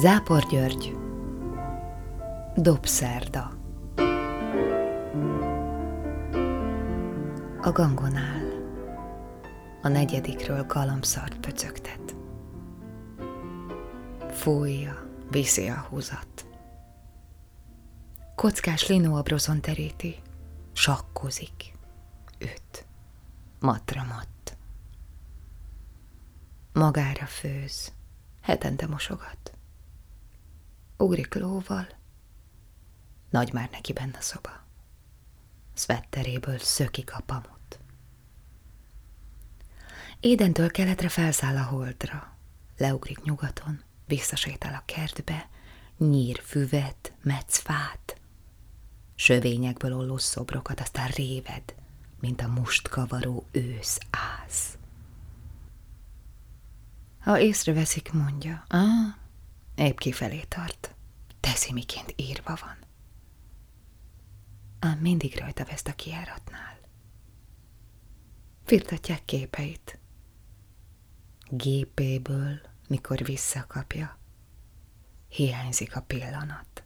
Zápor György. Dobszerda A gangon áll. A negyedikről galambszart pöcögtet. Fújja, viszi a húzat. Kockás linóabrozon teríti. Sakkozik Üt. Matra matt. Magára főz. Hetente mosogat ugrik lóval, nagy már neki benne szoba. Szvetteréből szökik a pamut. Édentől keletre felszáll a holdra, leugrik nyugaton, visszasétál a kertbe, nyír füvet, metsz fát, sövényekből olló szobrokat, aztán réved, mint a mustkavaró ősz áz. Ha észreveszik, mondja, ah, Épp kifelé tart. Teszi, miként írva van. Ám mindig rajta vesz a kiáratnál. Firtatják képeit. Gépéből, mikor visszakapja, hiányzik a pillanat.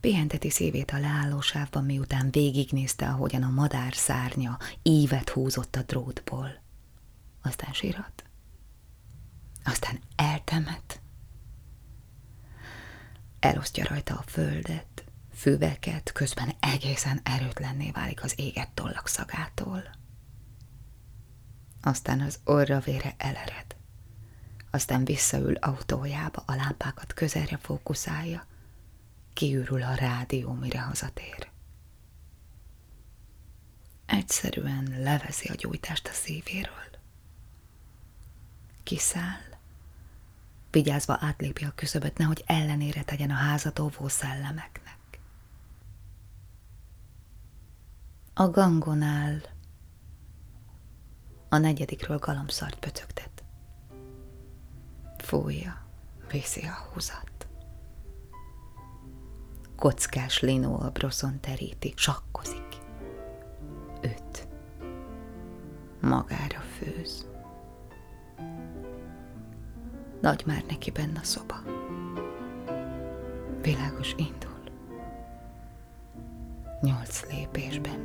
Pihenteti szívét a leállósávban, miután végignézte, ahogyan a madár szárnya ívet húzott a drótból. Aztán sírat aztán eltemet. Elosztja rajta a földet, füveket, közben egészen erőtlenné válik az éget tollak szagától. Aztán az orra vére elered. Aztán visszaül autójába, a lámpákat közelre fókuszálja, kiürül a rádió, mire hazatér. Egyszerűen leveszi a gyújtást a szívéről. Kiszáll, vigyázva átlépi a küszöböt, nehogy ellenére tegyen a házat óvó szellemeknek. A gangon áll. A negyedikről galambszart pöcögtet. Fújja, viszi a húzat. Kockás linó a broszon teríti, sakkozik. Öt. Magára főz. Nagy már neki benne a szoba. Világos indul. Nyolc lépésben